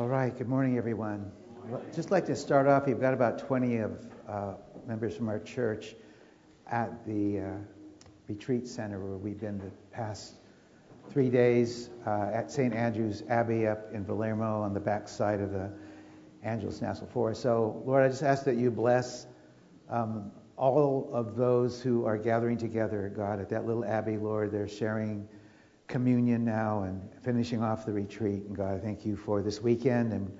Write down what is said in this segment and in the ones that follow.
All right, good morning, everyone. I'd just like to start off. We've got about 20 of uh, members from our church at the uh, retreat center where we've been the past three days uh, at St. Andrew's Abbey up in Valyermo on the back side of the Angeles National Forest. So, Lord, I just ask that you bless um, all of those who are gathering together, God, at that little abbey, Lord. They're sharing communion now and finishing off the retreat. And God, I thank you for this weekend and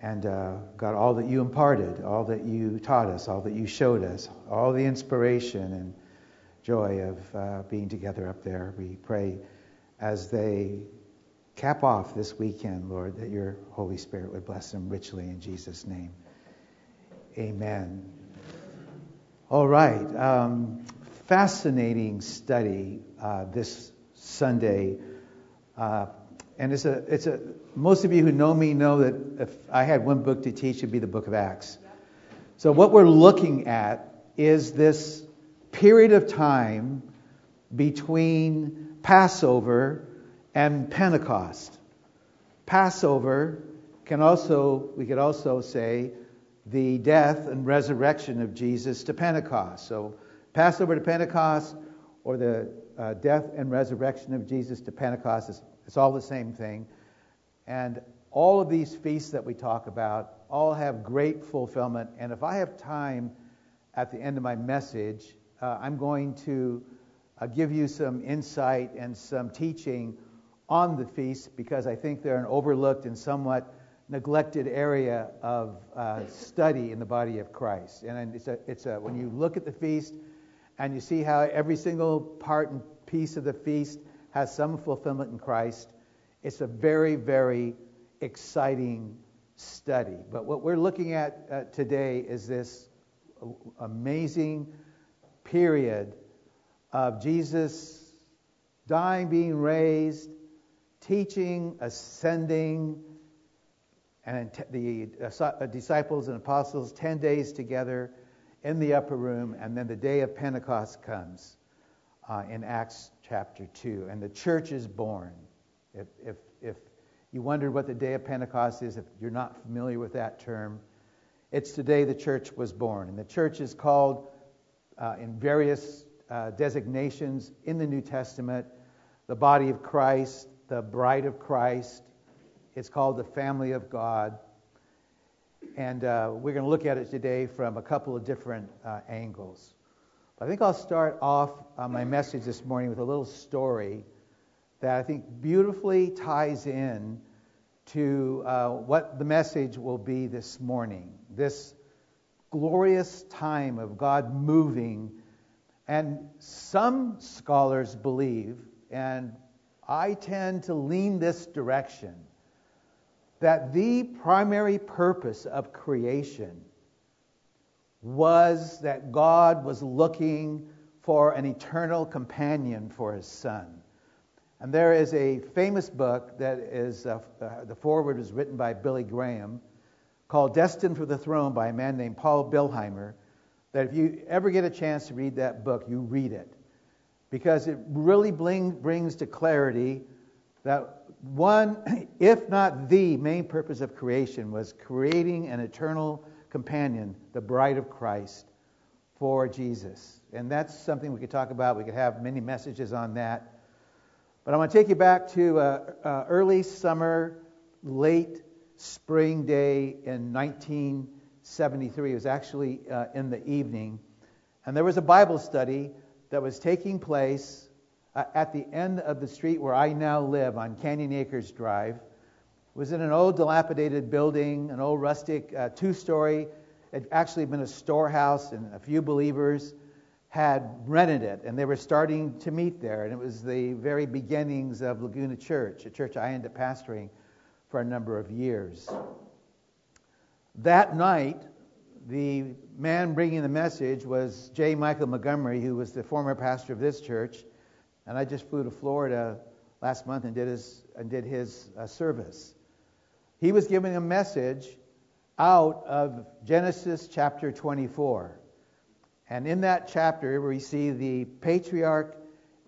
and uh, God, all that you imparted, all that you taught us, all that you showed us, all the inspiration and joy of uh, being together up there. We pray as they cap off this weekend, Lord, that your Holy Spirit would bless them richly in Jesus' name. Amen. All right. Um, fascinating study uh, this Sunday. Uh, and it's a, it's a, most of you who know me know that if I had one book to teach, it'd be the book of Acts. So what we're looking at is this period of time between Passover and Pentecost. Passover can also, we could also say, the death and resurrection of Jesus to Pentecost. So Passover to Pentecost, or the uh, death and resurrection of Jesus to Pentecost, is, it's all the same thing. And all of these feasts that we talk about all have great fulfillment. And if I have time at the end of my message, uh, I'm going to uh, give you some insight and some teaching on the feasts because I think they're an overlooked and somewhat neglected area of uh, study in the body of Christ. And it's a, it's a, when you look at the feast and you see how every single part and piece of the feast has some fulfillment in Christ, it's a very, very exciting study. But what we're looking at uh, today is this amazing period of Jesus dying, being raised, teaching, ascending, and the uh, disciples and apostles 10 days together in the upper room, and then the day of Pentecost comes uh, in Acts chapter 2, and the church is born. If, if, if you wondered what the day of Pentecost is, if you're not familiar with that term, it's the day the church was born. And the church is called uh, in various uh, designations in the New Testament the body of Christ, the bride of Christ. It's called the family of God. And uh, we're going to look at it today from a couple of different uh, angles. I think I'll start off uh, my message this morning with a little story that I think beautifully ties in to uh, what the message will be this morning. This glorious time of God moving. And some scholars believe, and I tend to lean this direction, that the primary purpose of creation was that God was looking for an eternal companion for his son. And there is a famous book that is, uh, uh, the foreword was written by Billy Graham, called Destined for the Throne by a man named Paul Billheimer. That if you ever get a chance to read that book, you read it. Because it really bring, brings to clarity that one, if not the main purpose of creation, was creating an eternal companion, the bride of Christ, for Jesus. And that's something we could talk about. We could have many messages on that. But I want to take you back to uh, uh, early summer, late spring day in 1973. It was actually uh, in the evening. And there was a Bible study that was taking place uh, at the end of the street where I now live on Canyon Acres Drive. Was in an old dilapidated building, an old rustic uh, two story. It had actually been a storehouse, and a few believers had rented it, and they were starting to meet there. And it was the very beginnings of Laguna Church, a church I ended up pastoring for a number of years. That night, the man bringing the message was J. Michael Montgomery, who was the former pastor of this church. And I just flew to Florida last month and did his, and did his uh, service. He was giving a message out of Genesis chapter 24. And in that chapter, we see the patriarch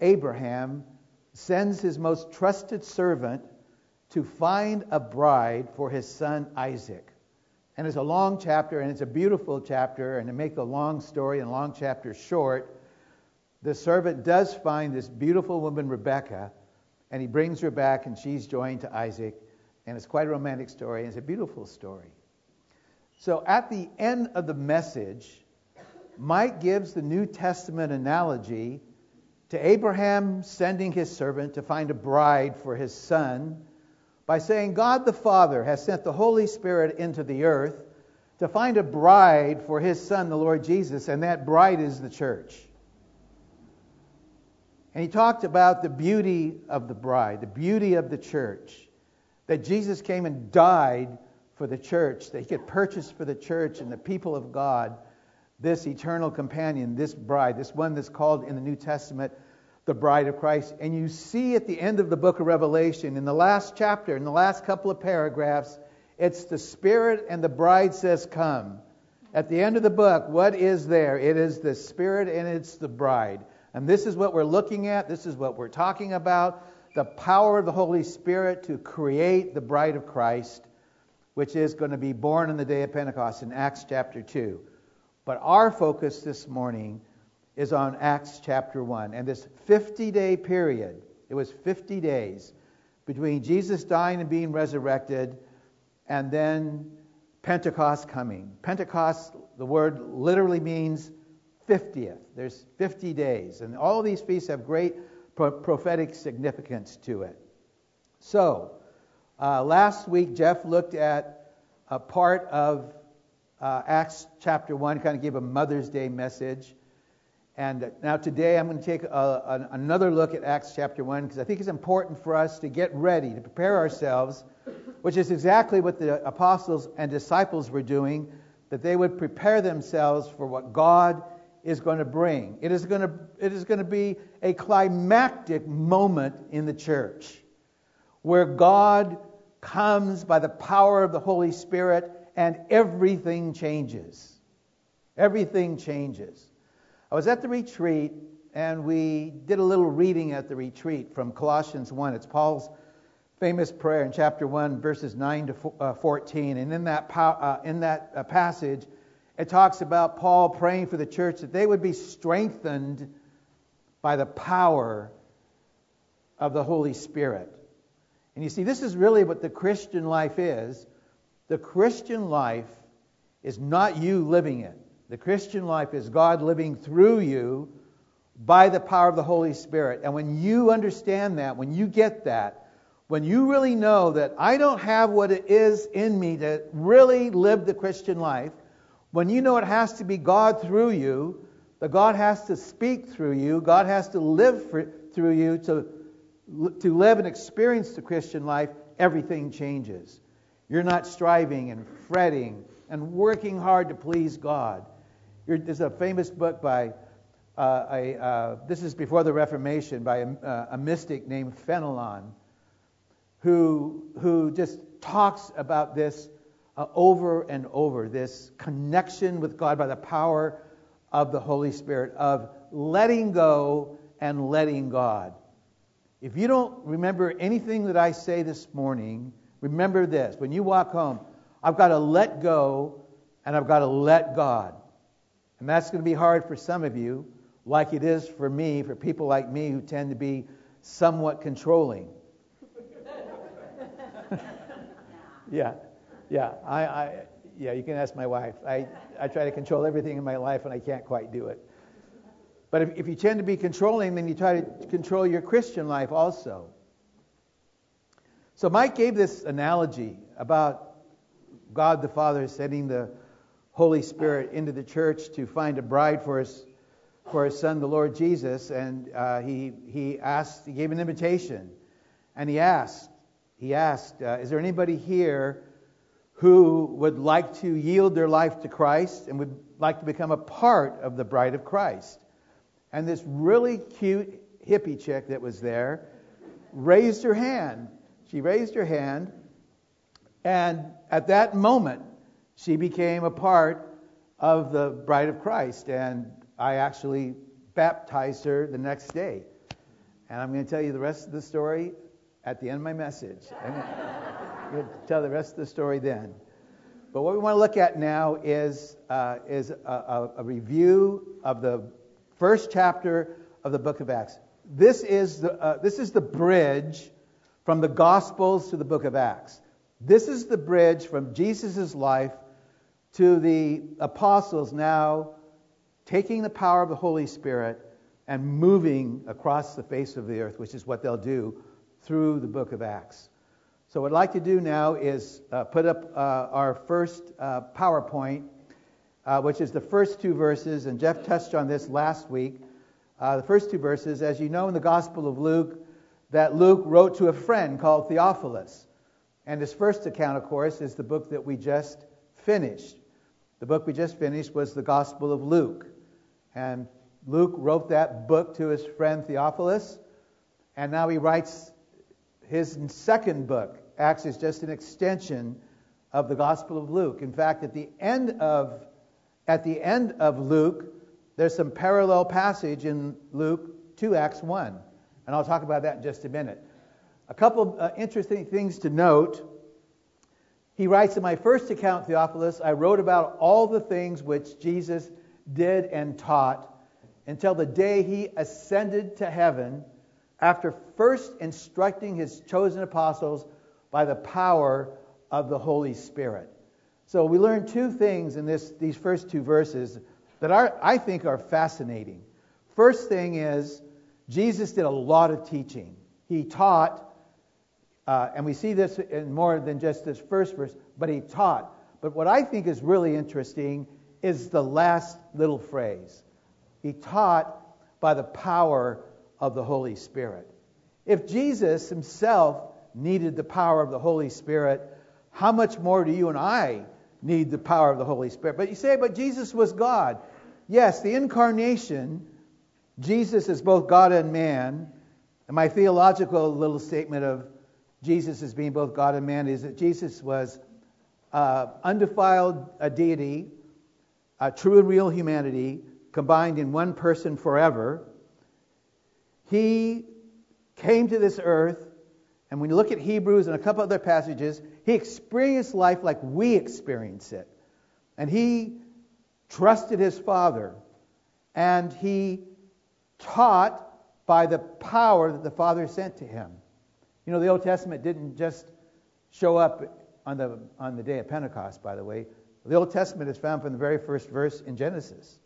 Abraham sends his most trusted servant to find a bride for his son Isaac. And it's a long chapter, and it's a beautiful chapter, and to make a long story and long chapter short, the servant does find this beautiful woman, Rebecca, and he brings her back, and she's joined to Isaac. And it's quite a romantic story, and it's a beautiful story. So at the end of the message, Mike gives the New Testament analogy to Abraham sending his servant to find a bride for his son by saying, God the Father has sent the Holy Spirit into the earth to find a bride for his son, the Lord Jesus, and that bride is the church. And he talked about the beauty of the bride, the beauty of the church, that Jesus came and died for the church, that he could purchase for the church and the people of God this eternal companion, this bride, this one that's called in the New Testament the bride of Christ. And you see at the end of the book of Revelation, in the last chapter, in the last couple of paragraphs, it's the Spirit and the bride says, Come. At the end of the book, what is there? It is the Spirit and it's the bride. And this is what we're looking at. This is what we're talking about. The power of the Holy Spirit to create the bride of Christ, which is going to be born on the day of Pentecost in Acts chapter 2. But our focus this morning is on Acts chapter 1. And this 50 day period, it was 50 days between Jesus dying and being resurrected and then Pentecost coming. Pentecost, the word literally means 50th. There's 50 days. And all these feasts have great pro- prophetic significance to it. So, uh, last week, Jeff looked at a part of uh, Acts chapter 1, kind of gave a Mother's Day message. And now today I'm going to take a, another look at Acts chapter 1 because I think it's important for us to get ready, to prepare ourselves, which is exactly what the apostles and disciples were doing, that they would prepare themselves for what God is going to bring. It is going to, it is going to be a climactic moment in the church where God comes by the power of the Holy Spirit and everything changes. Everything changes. I was at the retreat and we did a little reading at the retreat from Colossians 1. It's Paul's famous prayer in chapter 1, verses 9 to uh, 14. And in that, uh, in that uh, passage, it talks about Paul praying for the church that they would be strengthened by the power of the Holy Spirit. And you see, this is really what the Christian life is. The Christian life is not you living it. The Christian life is God living through you by the power of the Holy Spirit. And when you understand that, when you get that, when you really know that I don't have what it is in me to really live the Christian life, when you know it has to be God through you, that God has to speak through you, God has to live for, through you to, to live and experience the Christian life, everything changes. You're not striving and fretting and working hard to please God. You're, there's a famous book by uh, a, uh, this is before the Reformation by a, uh, a mystic named Fenelon, who who just talks about this uh, over and over. This connection with God by the power of the Holy Spirit, of letting go and letting God. If you don't remember anything that I say this morning, remember this. When you walk home, I've got to let go and I've got to let God. And that's going to be hard for some of you, like it is for me, for people like me who tend to be somewhat controlling. yeah, yeah, I, I, yeah, you can ask my wife. I, I try to control everything in my life and I can't quite do it. But if, if you tend to be controlling, then you try to control your Christian life also. So Mike gave this analogy about God the Father sending the Holy Spirit into the church to find a bride for his for his son, the Lord Jesus, and uh, he he asked, he gave an invitation, and he asked, he asked, uh, is there anybody here who would like to yield their life to Christ and would like to become a part of the bride of Christ? And this really cute hippie chick that was there raised her hand. She raised her hand, and at that moment, she became a part of the bride of Christ. And I actually baptized her the next day. And I'm going to tell you the rest of the story. at the end of my message. We'll tell the rest of the story then. But what we want to look at now is, uh, is a, a, review of the first chapter of the book of Acts. This is the, uh, this is the bridge from the Gospels to the book of Acts. This is the bridge from Jesus' life to the apostles now taking the power of the Holy Spirit and moving across the face of the earth, which is what they'll do through the book of Acts. So, what I'd like to do now is uh, put up uh, our first uh, PowerPoint, uh, which is the first two verses, and Jeff touched on this last week. Uh, the first two verses, as you know in the Gospel of Luke, that Luke wrote to a friend called Theophilus. And his first account, of course, is the book that we just finished. The book we just finished was the Gospel of Luke. And Luke wrote that book to his friend Theophilus, and now he writes his second book. Acts is just an extension of the Gospel of Luke. In fact, at the end of at the end of Luke, there's some parallel passage in Luke to Acts 1. And I'll talk about that in just a minute. A couple uh, interesting things to note. He writes in my first account, Theophilus, I wrote about all the things which Jesus did and taught until the day he ascended to heaven after first instructing his chosen apostles by the power of the Holy Spirit. So we learn two things in this, these first two verses that are, I think are fascinating. First thing is, Jesus did a lot of teaching. He taught, uh, and we see this in more than just this first verse, but he taught. But what I think is really interesting is the last little phrase. He taught by the power of the Holy Spirit. If Jesus himself needed the power of the Holy Spirit, how much more do you and I need the power of the Holy Spirit? But you say, but Jesus was God. Yes, the incarnation, Jesus is both God and man. And my theological little statement of Jesus as being both God and man is that Jesus was uh, undefiled a deity, a true and real humanity, combined in one person forever. He came to this earth, and when you look at Hebrews and a couple other passages, he experienced life like we experience it. And he trusted his Father, and he taught by the power that the Father sent to him. You know, the Old Testament didn't just show up on the, on the day of Pentecost, by the way. The Old Testament is found from the very first verse in Genesis.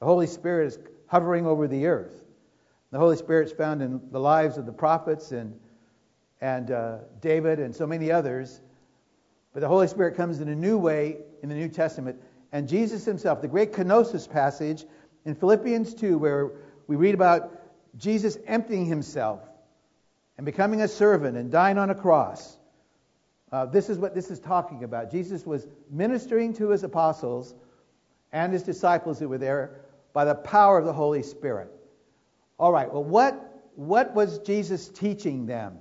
The Holy Spirit is hovering over the earth. The Holy Spirit is found in the lives of the prophets and, and uh, David and so many others. But the Holy Spirit comes in a new way in the New Testament. And Jesus himself, the great kenosis passage in Philippians 2, where we read about Jesus emptying himself and becoming a servant and dying on a cross. Uh, this is what this is talking about. Jesus was ministering to his apostles and his disciples who were there by the power of the Holy Spirit. All right, well, what, what was Jesus teaching them?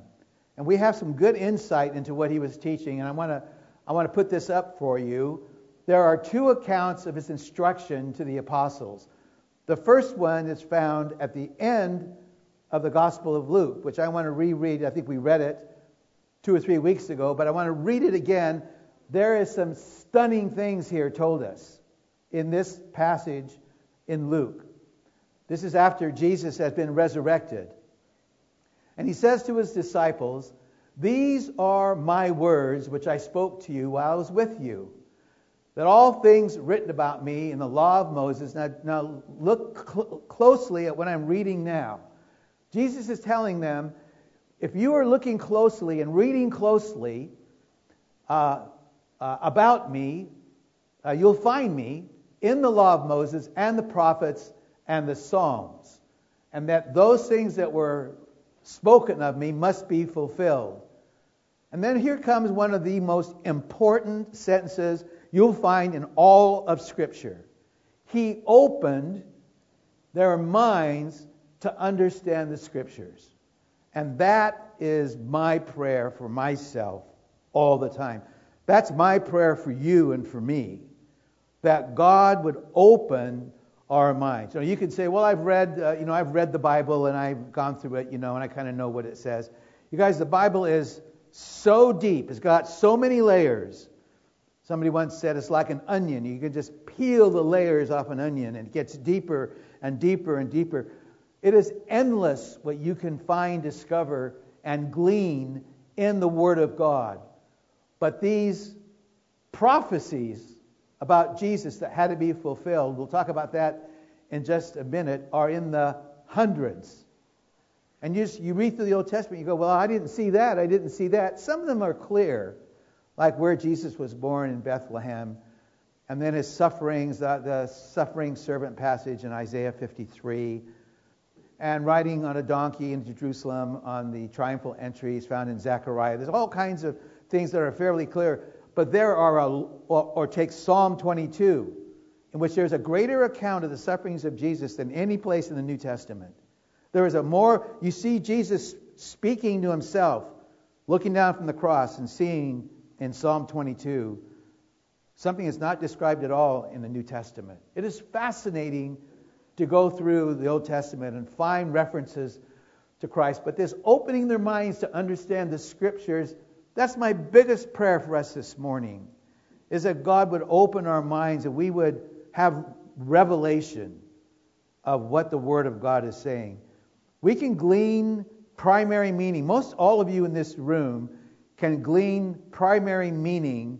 And we have some good insight into what he was teaching, and I want to I want to put this up for you. There are two accounts of his instruction to the apostles. The first one is found at the end of the Gospel of Luke, which I want to reread. I think we read it two or three weeks ago, but I want to read it again. There is some stunning things here told us in this passage in Luke. This is after Jesus has been resurrected. And he says to his disciples, These are my words which I spoke to you while I was with you. That all things written about me in the law of Moses. Now, now look cl- closely at what I'm reading now. Jesus is telling them, if you are looking closely and reading closely uh, uh, about me, uh, you'll find me in the law of Moses and the prophets and the Psalms, and that those things that were spoken of me must be fulfilled. And then here comes one of the most important sentences you'll find in all of Scripture. He opened their minds to understand the Scriptures. And that is my prayer for myself all the time. That's my prayer for you and for me that God would open our minds. You, know, you can say, well, I've read, uh, you know, I've read the Bible and I've gone through it, you know, and I kind of know what it says. You guys, the Bible is so deep. It's got so many layers. Somebody once said it's like an onion. You can just peel the layers off an onion and it gets deeper and deeper and deeper. It is endless what you can find, discover, and glean in the Word of God. But these prophecies about Jesus that had to be fulfilled, we'll talk about that in just a minute, are in the hundreds. And you, just, you read through the Old Testament, you go, well, I didn't see that, I didn't see that. Some of them are clear, like where Jesus was born in Bethlehem, and then his sufferings, the, the suffering servant passage in Isaiah 53, and riding on a donkey into Jerusalem on the triumphal entries found in Zechariah. There's all kinds of things that are fairly clear, but there are, a, or, or take Psalm 22, in which there's a greater account of the sufferings of Jesus than any place in the New Testament. There is a more, you see Jesus speaking to himself, looking down from the cross and seeing in Psalm 22 something that's not described at all in the New Testament. It is fascinating to go through the Old Testament and find references to Christ, but this opening their minds to understand the scriptures, that's my biggest prayer for us this morning, is that God would open our minds and we would have revelation of what the Word of God is saying. We can glean primary meaning. Most all of you in this room can glean primary meaning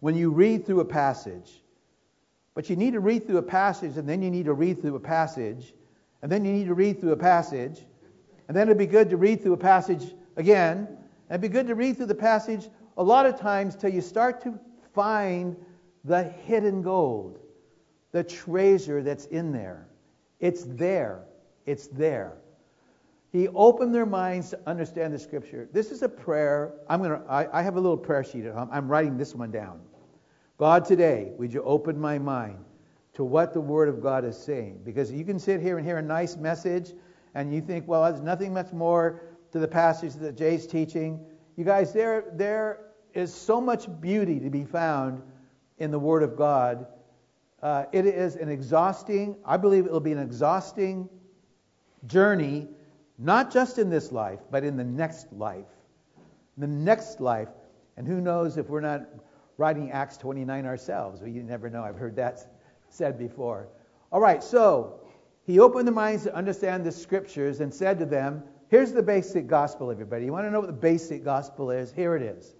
when you read through a passage. But you need to read through a passage, and then you need to read through a passage, and then you need to read through a passage, and then it'd be good to read through a passage again, it'd be good to read through the passage a lot of times till you start to find the hidden gold, the treasure that's in there. It's there. It's there. He opened their minds to understand the scripture. This is a prayer. I'm gonna. I, I have a little prayer sheet at home. I'm writing this one down. God, today, would you open my mind to what the Word of God is saying? Because you can sit here and hear a nice message, and you think, well, there's nothing much more to the passage that Jay's teaching. You guys, there, there is so much beauty to be found in the Word of God. Uh, it is an exhausting, I believe it will be an exhausting journey, not just in this life, but in the next life. The next life. And who knows if we're not writing Acts 29 ourselves. You never know. I've heard that said before. All right, so he opened their minds to understand the scriptures and said to them, Here's the basic gospel, everybody. You want to know what the basic gospel is? Here it is.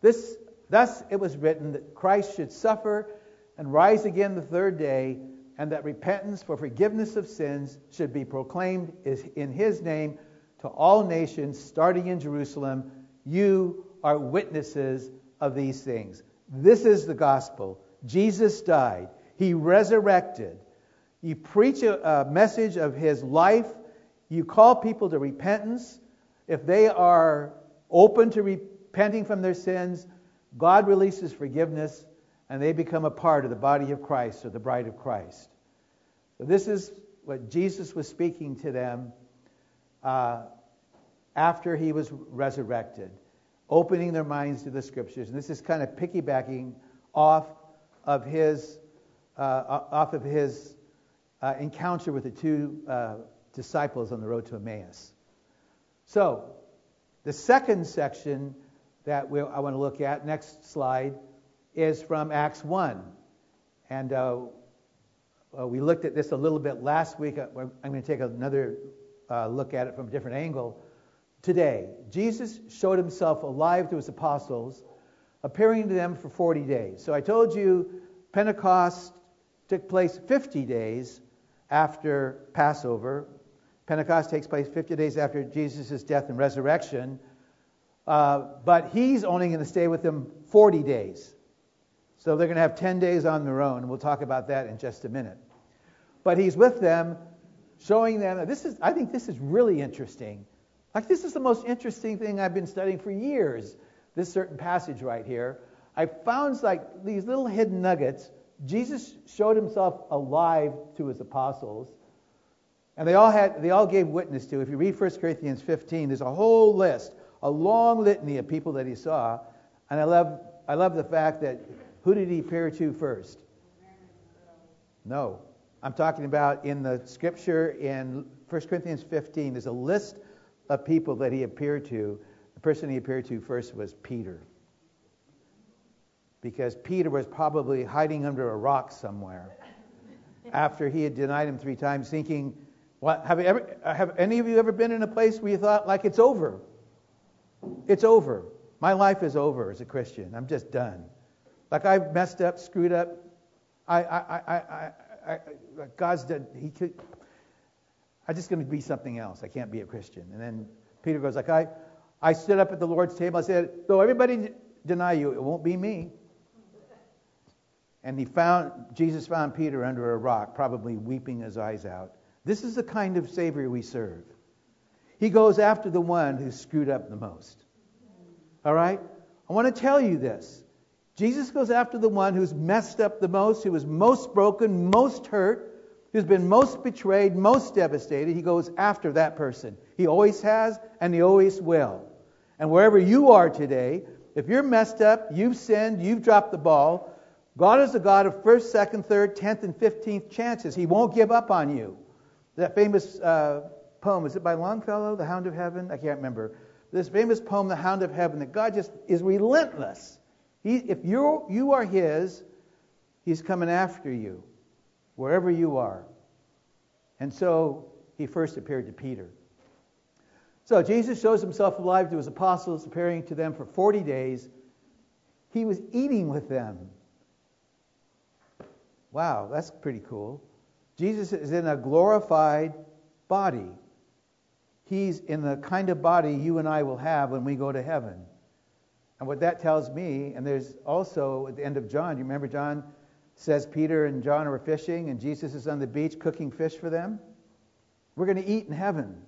This, thus it was written that Christ should suffer and rise again the third day, and that repentance for forgiveness of sins should be proclaimed in his name to all nations, starting in Jerusalem. You are witnesses of these things. This is the gospel. Jesus died, He resurrected. You preach a, a message of His life, you call people to repentance. If they are open to repenting from their sins, God releases forgiveness and they become a part of the body of Christ or the bride of Christ. So, this is what Jesus was speaking to them uh, after he was resurrected opening their minds to the scriptures. And this is kind of piggybacking off of his, uh, off of his uh, encounter with the two uh, disciples on the road to Emmaus. So, the second section that we'll, I want to look at, next slide, is from Acts 1. And uh, uh, we looked at this a little bit last week. Uh, I'm going to take another look at it from a different angle today. Jesus showed himself alive to his apostles, appearing to them for 40 days. So I told you Pentecost took place 50 days after Passover. Pentecost takes place 50 days after Jesus' death and resurrection. Uh, but he's only going to stay with them 40 days. So they're going to have 10 days on their own. And we'll talk about that in just a minute. But he's with them, showing them. This is, I think this is really interesting. Like, this is the most interesting thing I've been studying for years, this certain passage right here. I found like these little hidden nuggets. Jesus showed himself alive to his apostles. And they all had they all gave witness to. If you read 1 Corinthians 15, there's a whole list, a long litany of people that he saw. And I love I love the fact that who did he appear to first? No. I'm talking about in the scripture in 1 Corinthians 15, there's a list of people that he appeared to, the person he appeared to first was Peter. Because Peter was probably hiding under a rock somewhere after he had denied him three times, thinking, what, have, ever, have any of you ever been in a place where you thought, like, it's over? It's over. My life is over as a Christian. I'm just done. Like, I've messed up, screwed up. I, I, I, I, I God's done. He could. I'm just going to be something else. I can't be a Christian. And then Peter goes like, I, I stood up at the Lord's table. I said, though everybody deny you, it won't be me. And he found Jesus found Peter under a rock, probably weeping his eyes out. This is the kind of Savior we serve. He goes after the one who's screwed up the most. All right? I want to tell you this. Jesus goes after the one who's messed up the most, who is most broken, most hurt, who's been most betrayed, most devastated. He goes after that person. He always has, and he always will. And wherever you are today, if you're messed up, you've sinned, you've dropped the ball, God is a God of first, second, third, tenth, and fifteenth chances. He won't give up on you. That famous uh, poem, is it by Longfellow, The Hound of Heaven? I can't remember. This famous poem, The Hound of Heaven, that God just is relentless. He, if you're, you are His, He's coming after you, wherever you are. And so He first appeared to Peter. So Jesus shows Himself alive to His apostles, appearing to them for 40 days. He was eating with them. Wow, that's pretty cool. Jesus is in a glorified body. He's in the kind of body you and I will have when we go to heaven. And what that tells me, and there's also at the end of John, you remember John says Peter and John are fishing and Jesus is on the beach cooking fish for them? We're going to eat in heaven.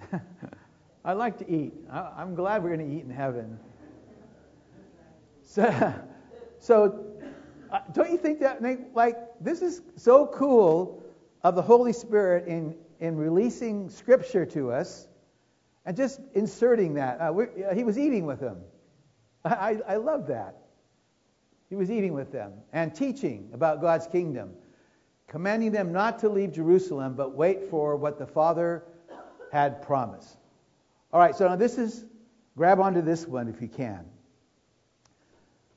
I like to eat. I'm glad we're going to eat in heaven. So, so don't you think that, like, this is so cool of the Holy Spirit in, in releasing Scripture to us and just inserting that. Uh, uh, he was eating with them. I, I love that. He was eating with them and teaching about God's kingdom, commanding them not to leave Jerusalem, but wait for what the Father had promised. All right, so now this is, grab onto this one if you can.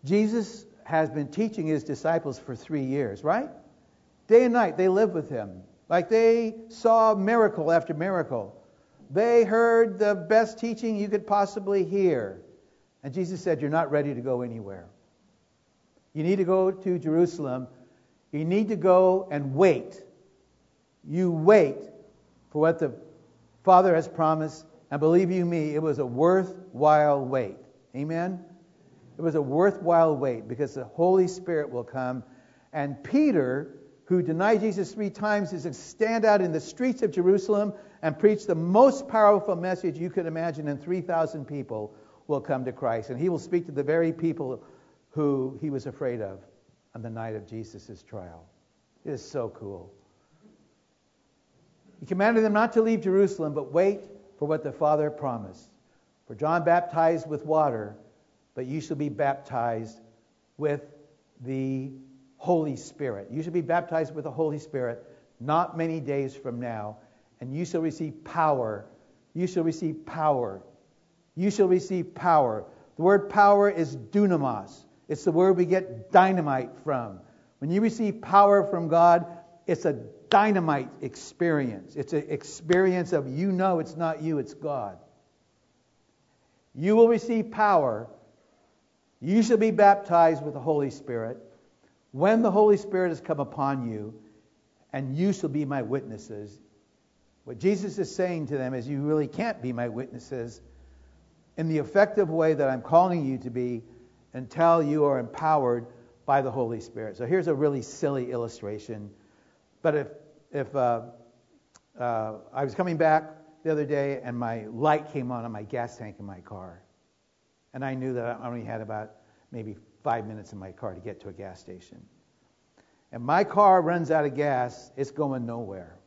Jesus has been teaching his disciples for three years, right? Day and night, they lived with him. Like they saw miracle after miracle. They heard the best teaching you could possibly hear. And Jesus said, You're not ready to go anywhere. You need to go to Jerusalem. You need to go and wait. You wait for what the Father has promised. And believe you me, it was a worthwhile wait. Amen? It was a worthwhile wait because the Holy Spirit will come. And Peter, who denied Jesus three times, is to stand out in the streets of Jerusalem and preach the most powerful message you could imagine, and 3,000 people will come to Christ. And he will speak to the very people who he was afraid of on the night of Jesus' trial. It is so cool. He commanded them not to leave Jerusalem, but wait for what the Father promised. For John baptized with water but you shall be baptized with the Holy Spirit. You shall be baptized with the Holy Spirit not many days from now, and you shall receive power. You shall receive power. You shall receive power. The word power is dunamis. It's the word we get dynamite from. When you receive power from God, it's a dynamite experience. It's an experience of you know it's not you, it's God. You will receive power you shall be baptized with the Holy Spirit when the Holy Spirit has come upon you, and you shall be my witnesses. What Jesus is saying to them is, you really can't be my witnesses in the effective way that I'm calling you to be until you are empowered by the Holy Spirit. So here's a really silly illustration. But if, if uh, uh, I was coming back the other day and my light came on on my gas tank in my car, and I knew that I only had about maybe five minutes in my car to get to a gas station. And my car runs out of gas, it's going nowhere.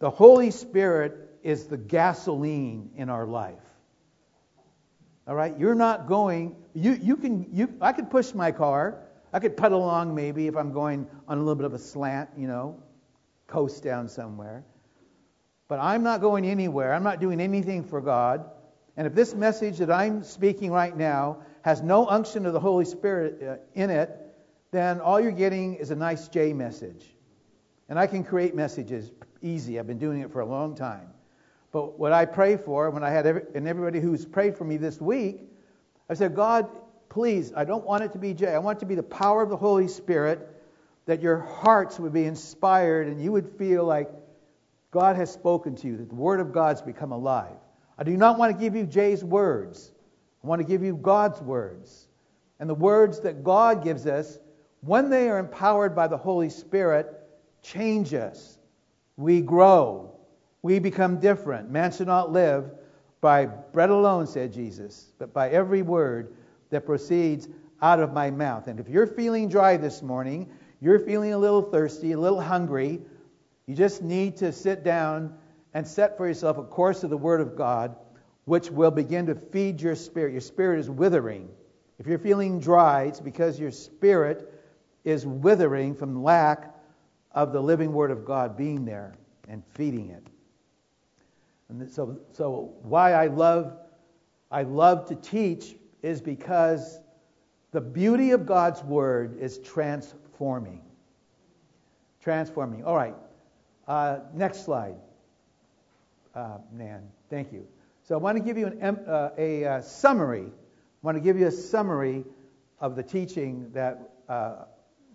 the Holy Spirit is the gasoline in our life. All right? You're not going, you, you can, you, I could push my car. I could pedal along maybe if I'm going on a little bit of a slant, you know, coast down somewhere. but I'm not going anywhere. I'm not doing anything for God. And if this message that I'm speaking right now has no unction of the Holy Spirit uh, in it, then all you're getting is a nice Jay message. And I can create messages easy. I've been doing it for a long time. But what I pray for, when I had every, and everybody who's prayed for me this week, I said, God, please, I don't want it to be Jay. I want it to be the power of the Holy Spirit, that your hearts would be inspired and you would feel like God has spoken to you, that the Word of God's become alive. I do not want to give you Jay's words. I want to give you God's words. And the words that God gives us, when they are empowered by the Holy Spirit, change us. We grow. We become different. Man should not live by bread alone, said Jesus, but by every word that proceeds out of my mouth. And if you're feeling dry this morning, you're feeling a little thirsty, a little hungry, you just need to sit down and set for yourself a course of the Word of God, which will begin to feed your spirit. Your spirit is withering. If you're feeling dry, it's because your spirit is withering from lack of the living Word of God being there and feeding it. And so, so why I love, I love to teach is because the beauty of God's Word is transforming. Transforming. All right. Uh, next slide, uh, Nan. Thank you. So I want to give you an, uh, a uh, summary. I want to give you a summary of the teaching that uh,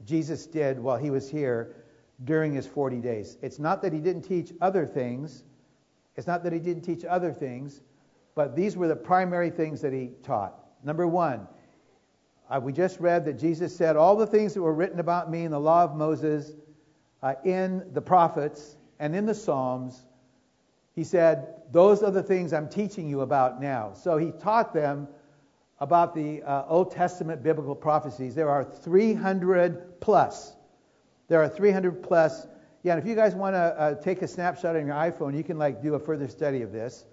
Jesus did while he was here during his 40 days. It's not that he didn't teach other things. It's not that he didn't teach other things, but these were the primary things that he taught. Number one, uh, we just read that Jesus said, All the things that were written about me in the law of Moses uh, in the prophets and in the Psalms, he said, Those are the things I'm teaching you about now. So he taught them about the uh, Old Testament biblical prophecies. There are 300 plus. There are 300 plus. Yeah, and if you guys want to uh, take a snapshot on your iPhone, you can like do a further study of this.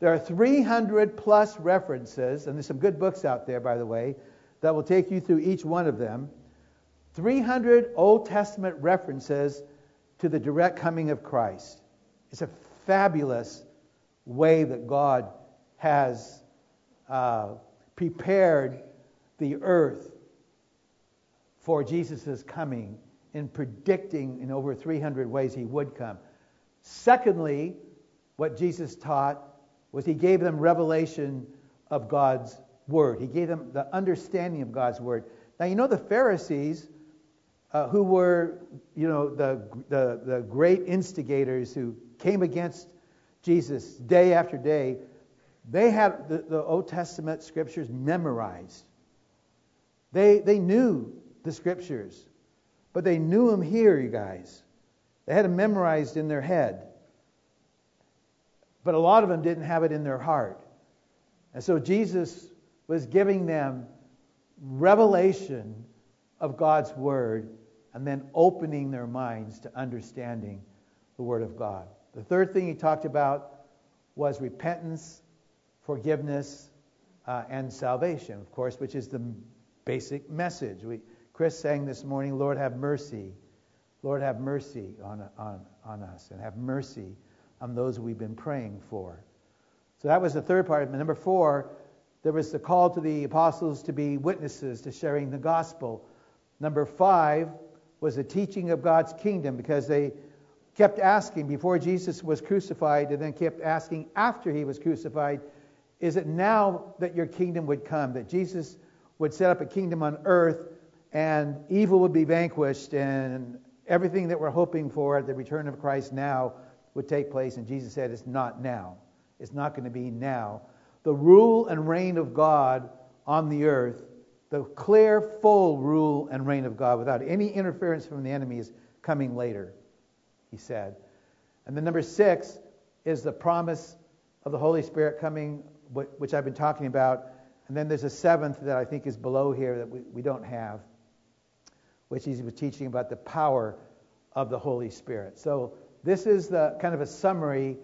There are 300 plus references, and there's some good books out there, by the way, that will take you through each one of them. 300 Old Testament references to the direct coming of Christ. It's a fabulous way that God has uh, prepared the earth for Jesus' coming in predicting in over 300 ways he would come. Secondly, what Jesus taught was he gave them revelation of God's word. He gave them the understanding of God's word. Now, you know, the Pharisees uh, who were, you know, the, the, the great instigators who came against Jesus day after day, they had the, the Old Testament scriptures memorized. They, they knew the scriptures, but they knew them here, you guys. They had them memorized in their head. But a lot of them didn't have it in their heart. And so Jesus was giving them revelation of God's Word and then opening their minds to understanding the Word of God. The third thing he talked about was repentance, forgiveness, uh, and salvation, of course, which is the basic message. We, Chris sang this morning, Lord, have mercy. Lord, have mercy on, on, on us, and have mercy on those we've been praying for. So that was the third part. Number four, there was the call to the apostles to be witnesses to sharing the gospel. Number five, was the teaching of God's kingdom because they kept asking before Jesus was crucified and then kept asking after he was crucified, is it now that your kingdom would come, that Jesus would set up a kingdom on earth and evil would be vanquished and everything that we're hoping for at the return of Christ now would take place? And Jesus said, It's not now. It's not going to be now. The rule and reign of God on the earth the clear, full rule and reign of God without any interference from the enemy is coming later, he said. And then number six is the promise of the Holy Spirit coming, which I've been talking about. And then there's a seventh that I think is below here that we, we don't have, which he was teaching about the power of the Holy Spirit. So this is the kind of a summary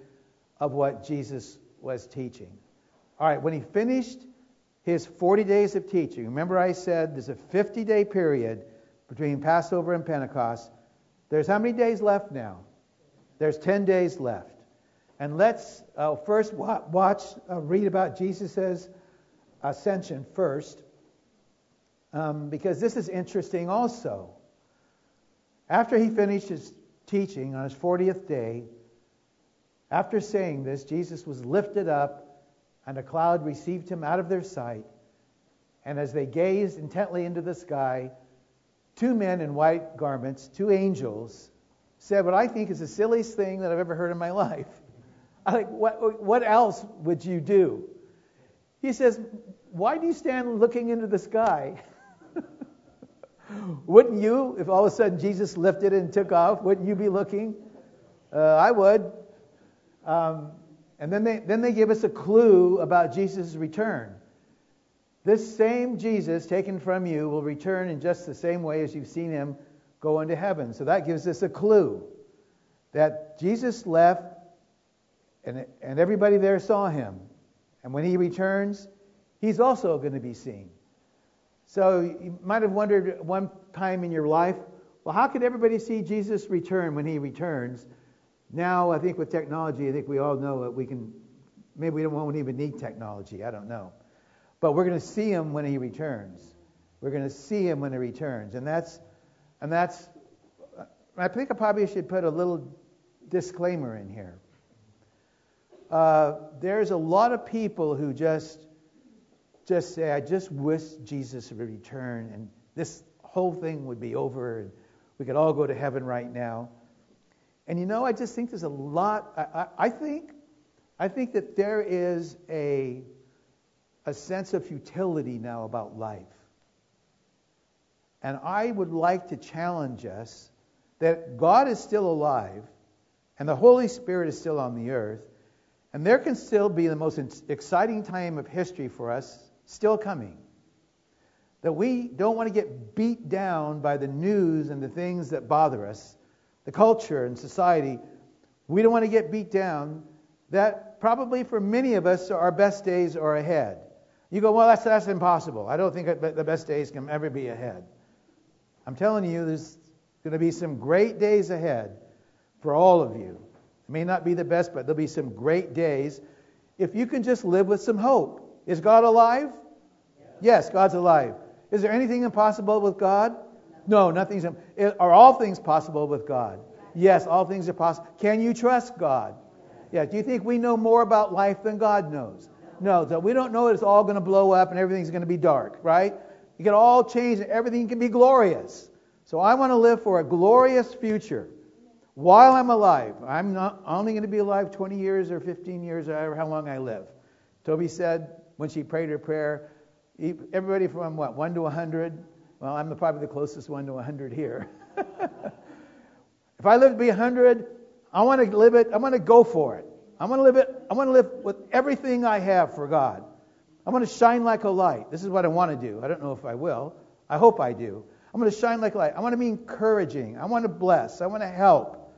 of what Jesus was teaching. All right, when he finished his 40 days of teaching. Remember, I said there's a 50 day period between Passover and Pentecost. There's how many days left now? There's 10 days left. And let's uh, first watch, uh, read about Jesus' ascension first, um, because this is interesting also. After he finished his teaching on his 40th day, after saying this, Jesus was lifted up, and a cloud received him out of their sight. And as they gazed intently into the sky, two men in white garments, two angels, said what I think is the silliest thing that I've ever heard in my life. I like, what, what else would you do? He says, Why do you stand looking into the sky? wouldn't you, if all of a sudden Jesus lifted and took off, wouldn't you be looking? Uh, I would. Um, and then they, then they give us a clue about Jesus' return. This same Jesus taken from you will return in just the same way as you've seen him go into heaven. So that gives us a clue that Jesus left and, and everybody there saw him. And when he returns, he's also going to be seen. So you might have wondered one time in your life, well, how could everybody see Jesus return when he returns? Now, I think with technology, I think we all know that we can, maybe we won't even need technology. I don't know. But we're going to see him when he returns. We're going to see him when he returns. And that's, and that's, I think I probably should put a little disclaimer in here. Uh, there's a lot of people who just, just say, I just wish Jesus would return and this whole thing would be over and we could all go to heaven right now. And you know, I just think there's a lot. I, I, I think, I think that there is a a sense of futility now about life. And I would like to challenge us that God is still alive and the Holy Spirit is still on the earth, and there can still be the most exciting time of history for us still coming. That we don't want to get beat down by the news and the things that bother us, the culture and society. We don't want to get beat down. That probably for many of us, our best days are ahead. You go, well, that's, that's impossible. I don't think the best days can ever be ahead. I'm telling you, there's going to be some great days ahead for all of you. It may not be the best, but there'll be some great days if you can just live with some hope. Is God alive? Yes, God's alive. Is there anything impossible with God? No, nothing's. Are all things possible with God? Yes, all things are possible. Can you trust God? Yeah. Do you think we know more about life than God knows? No, so we don't know it's all going to blow up and everything's going to be dark, right? You can all change and everything can be glorious. So I want to live for a glorious future while I'm alive. I'm not only going to be alive 20 years or 15 years or however how long I live. Toby said when she prayed her prayer, everybody from what, 1 to 100? Well, I'm probably the closest one to 100 here. if I live to be 100, I want to live it, I want to go for it. I want to live it. I want to live with everything I have for God. I want to shine like a light. This is what I want to do. I don't know if I will. I hope I do. I'm going to shine like a light. I want to be encouraging. I want to bless. I want to help.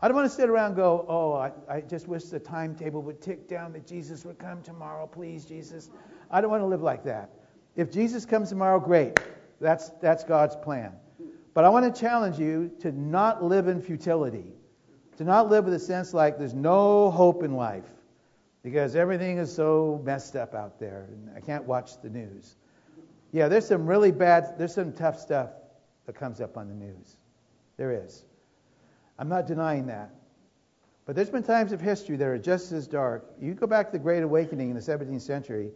I don't want to sit around and go, oh, I, I just wish the timetable would tick down that Jesus would come tomorrow. Please, Jesus. I don't want to live like that. If Jesus comes tomorrow, great. That's, that's God's plan. But I want to challenge you to not live in futility to not live with a sense like there's no hope in life because everything is so messed up out there and I can't watch the news. Yeah, there's some really bad, there's some tough stuff that comes up on the news. There is. I'm not denying that. But there's been times of history that are just as dark. You go back to the Great Awakening in the 17th century,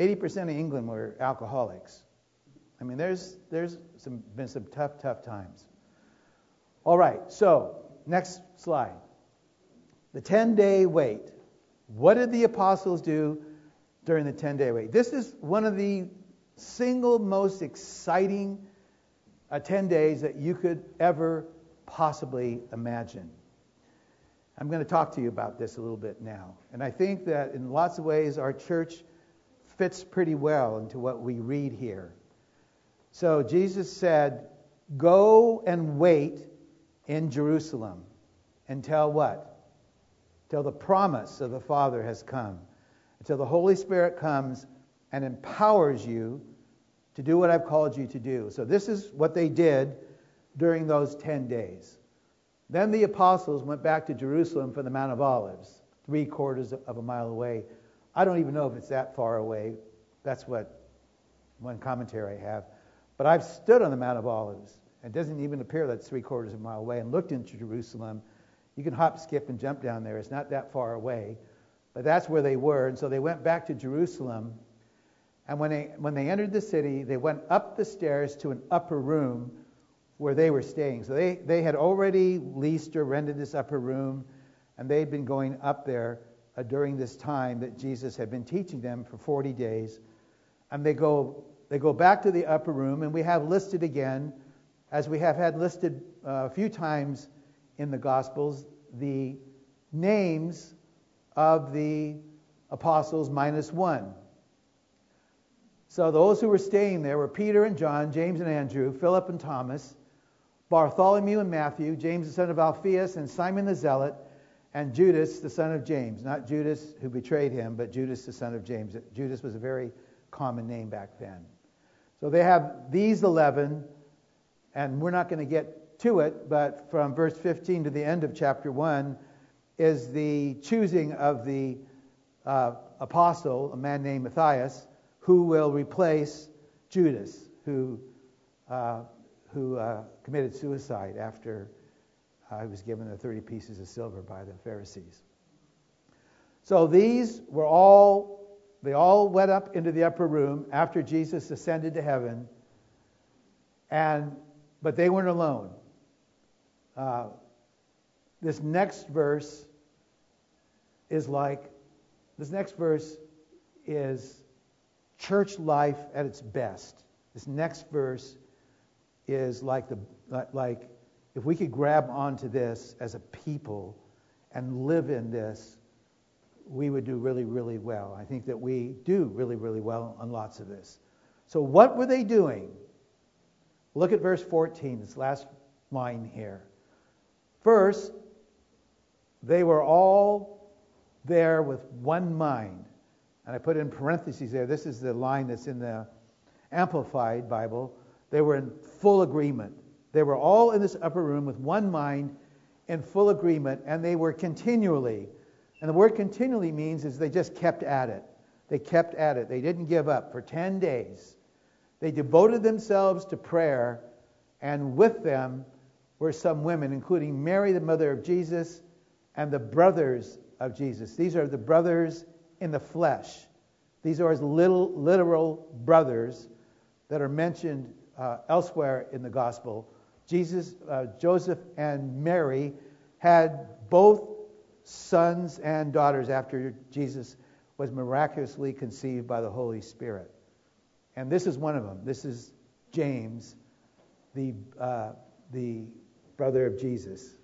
80% of England were alcoholics. I mean, there's, there's some, been some tough, tough times. All right, so Next slide. The 10 day wait. What did the apostles do during the 10 day wait? This is one of the single most exciting uh, 10 days that you could ever possibly imagine. I'm going to talk to you about this a little bit now. And I think that in lots of ways our church fits pretty well into what we read here. So Jesus said, Go and wait in Jerusalem until what? Till the promise of the Father has come. Until the Holy Spirit comes and empowers you to do what I've called you to do. So this is what they did during those 10 days. Then the apostles went back to Jerusalem for the Mount of Olives. three quarters of a mile away. I don't even know if it's that far away. That's what one commentary I have. But I've stood on the Mount of Olives. It doesn't even appear that's three quarters of a mile away and looked into Jerusalem. You can hop, skip, and jump down there. It's not that far away. But that's where they were. And so they went back to Jerusalem. And when they, when they entered the city, they went up the stairs to an upper room where they were staying. So they, they had already leased or rented this upper room, and they'd been going up there uh, during this time that Jesus had been teaching them for 40 days. And they go, they go back to the upper room, and we have listed again, as we have had listed uh, a few times in the Gospels, the names of the apostles minus one. So those who were staying there were Peter and John, James and Andrew, Philip and Thomas, Bartholomew and Matthew, James the son of Alphaeus, and Simon the Zealot, and Judas the son of James. Not Judas who betrayed him, but Judas the son of James. Judas was a very common name back then. So they have these 11, and we're not going to get to it, but from verse 15 to the end of chapter 1 is the choosing of the uh, apostle, a man named Matthias, who will replace Judas, who, uh, who uh, committed suicide after uh, he was given the 30 pieces of silver by the Pharisees. So these were all, they all went up into the upper room after Jesus ascended to heaven, and, but they weren't alone. Uh, this next verse is like, this next verse is church life at its best. This next verse is like the like if we could grab onto this as a people and live in this, we would do really, really well. I think that we do really, really well on lots of this. So what were they doing? Look at verse 14, this last line here. First, they were all there with one mind. And I put in parentheses there. This is the line that's in the Amplified Bible. They were in full agreement. They were all in this upper room with one mind in full agreement, and they were continually, and the word continually means is they just kept at it. They kept at it. They didn't give up for 10 days. They devoted themselves to prayer, and with them were some women, including Mary, the mother of Jesus, and the brothers of Jesus. These are the brothers in the flesh. These are his little literal brothers that are mentioned uh, elsewhere in the gospel. Jesus, uh, Joseph, and Mary had both sons and daughters after Jesus was miraculously conceived by the Holy Spirit. And this is one of them. This is James, the, uh, the brother of Jesus.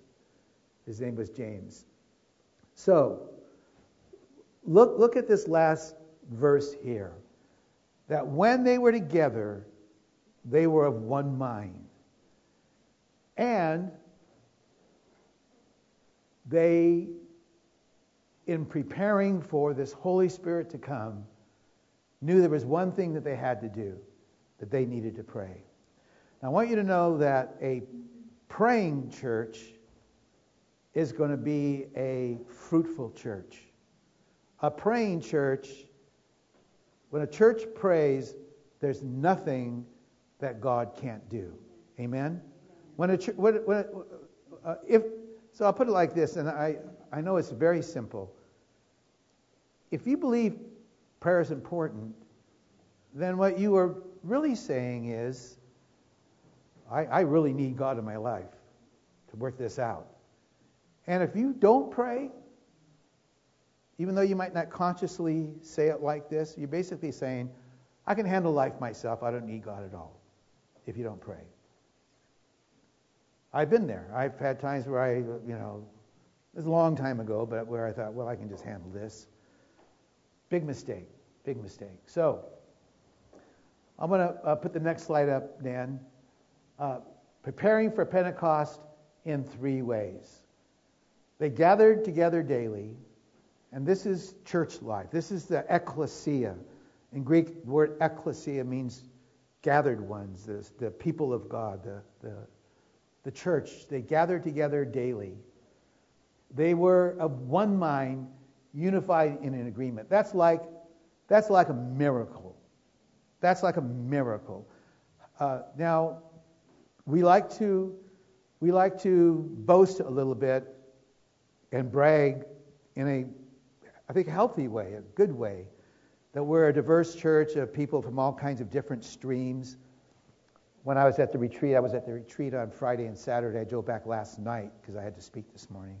His name was James. So, look, look at this last verse here. That when they were together, they were of one mind. And they, in preparing for this Holy Spirit to come, knew there was one thing that they had to do, that they needed to pray. Now, I want you to know that a praying church is going to be a fruitful church. A praying church, when a church prays, there's nothing that God can't do. Amen? When a when, when, uh, if, so I'll put it like this, and I, I know it's very simple. If you believe prayer is important, then what you are really saying is, I, I really need God in my life to work this out. And if you don't pray, even though you might not consciously say it like this, you're basically saying, I can handle life myself. I don't need God at all if you don't pray. I've been there. I've had times where I, you know, it was a long time ago, but where I thought, well, I can just handle this. Big mistake. Big mistake. So, I'm going to uh, put the next slide up, Dan. Uh, preparing for Pentecost in three ways. They gathered together daily, and this is church life. This is the ecclesia. In Greek, the word ecclesia means gathered ones, the, the people of God, the, the the church, they gathered together daily. They were of one mind unified in an agreement. That's like, that's like a miracle. That's like a miracle. Uh, now, we like to we like to boast a little bit and brag in a, I think, healthy way, a good way, that we're a diverse church of people from all kinds of different streams. When I was at the retreat, I was at the retreat on Friday and Saturday. I drove back last night because I had to speak this morning.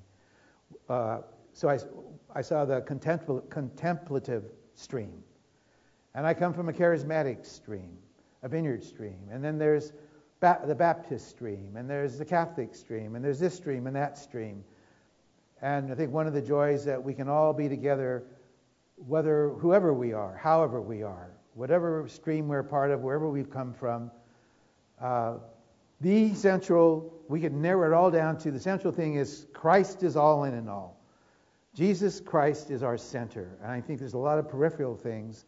Uh, so I, I saw the contemplative stream. And I come from a charismatic stream, a vineyard stream. And then there's ba- the Baptist stream, and there's the Catholic stream, and there's this stream and that stream. And I think one of the joys that we can all be together, whether whoever we are, however we are, whatever stream we're part of, wherever we've come from, uh, the central, we can narrow it all down to the central thing is Christ is all in and all. Jesus Christ is our center. And I think there's a lot of peripheral things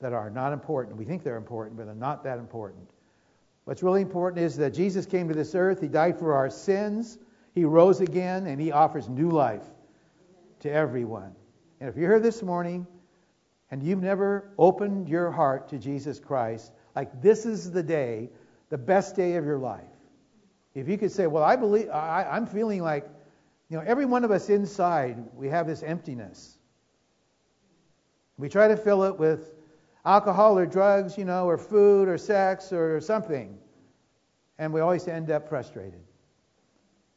that are not important. We think they're important, but they're not that important. What's really important is that Jesus came to this earth, He died for our sins, He rose again, and He offers new life to everyone. And if you're here this morning and you've never opened your heart to Jesus Christ, like this is the day, the best day of your life. If you could say, Well, I believe, I, I'm feeling like, you know, every one of us inside, we have this emptiness. We try to fill it with alcohol or drugs, you know, or food or sex or something. And we always end up frustrated.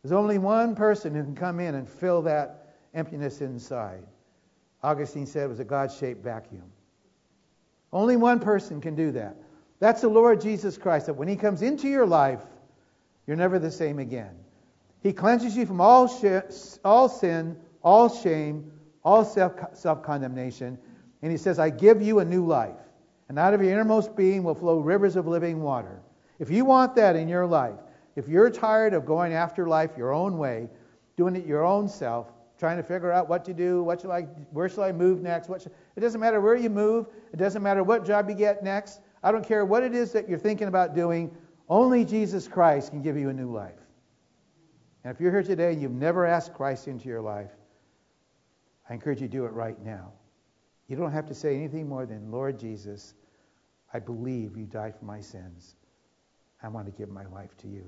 There's only one person who can come in and fill that emptiness inside. Augustine said it was a God shaped vacuum. Only one person can do that. That's the Lord Jesus Christ, that when He comes into your life, you're never the same again. He cleanses you from all, sh- all sin, all shame, all self condemnation, and he says, I give you a new life. And out of your innermost being will flow rivers of living water. If you want that in your life, if you're tired of going after life your own way, doing it your own self, trying to figure out what to do, what should I, where should I move next? Should, it doesn't matter where you move. It doesn't matter what job you get next. I don't care what it is that you're thinking about doing. Only Jesus Christ can give you a new life. And if you're here today and you've never asked Christ into your life, I encourage you to do it right now. You don't have to say anything more than, Lord Jesus, I believe you died for my sins. I want to give my life to you.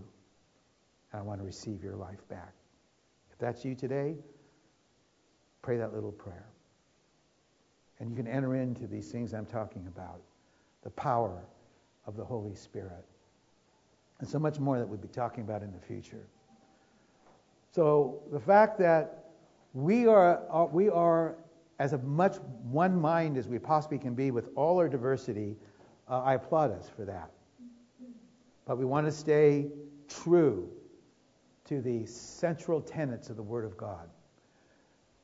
And I want to receive your life back. If that's you today, pray that little prayer. And you can enter into these things I'm talking about the power of the Holy Spirit. And so much more that we'll be talking about in the future. So the fact that we are, uh, we are as much one mind as we possibly can be with all our diversity, uh, I applaud us for that. But we want to stay true to the central tenets of the Word of God.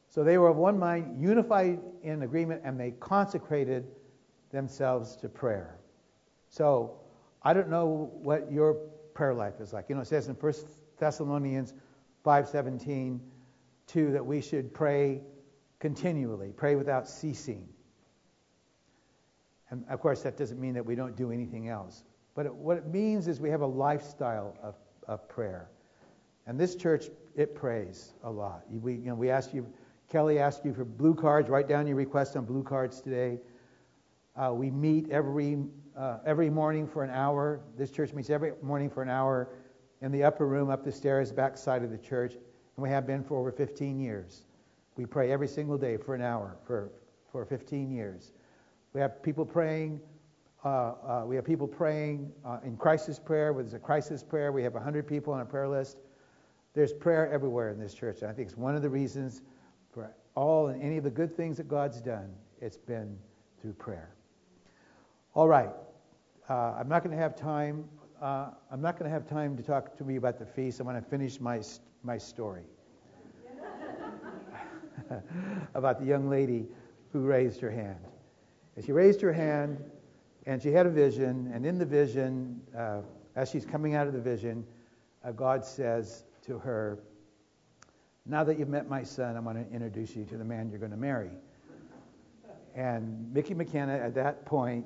So they were of one mind, unified in agreement, and they consecrated themselves to prayer. So I don't know what your prayer life is like. You know, it says in 1 Thessalonians 5:17, too, that we should pray continually, pray without ceasing. And of course, that doesn't mean that we don't do anything else. But it, what it means is we have a lifestyle of, of prayer. And this church, it prays a lot. We, you know, we ask you, Kelly asked you for blue cards. Write down your request on blue cards today. Uh, we meet every uh, every morning for an hour. This church meets every morning for an hour in the upper room, up the stairs, back side of the church, and we have been for over 15 years. We pray every single day for an hour for, for 15 years. We have people praying. Uh, uh, we have people praying uh, in crisis prayer. There's a crisis prayer. We have 100 people on a prayer list. There's prayer everywhere in this church. And I think it's one of the reasons for all and any of the good things that God's done. It's been through prayer. All right. Uh, I'm not going to have time. Uh, I'm not going to have time to talk to me about the feast. I want to finish my my story. about the young lady who raised her hand. And she raised her hand, and she had a vision, and in the vision, uh, as she's coming out of the vision, uh, God says to her, Now that you've met my son, I want to introduce you to the man you're going to marry. And Mickey McKenna at that point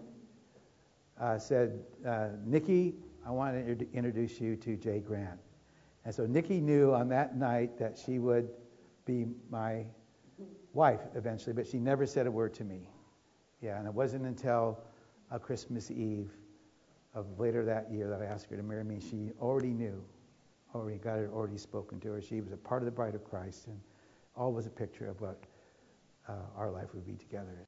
uh, said, uh, Nikki, I want to introduce you to Jay Grant. And so Nikki knew on that night that she would be my wife eventually, but she never said a word to me. Yeah, and it wasn't until uh, Christmas Eve of later that year that I asked her to marry me. She already knew, already God had already spoken to her. She was a part of the bride of Christ, and all was a picture of what uh, our life would be together.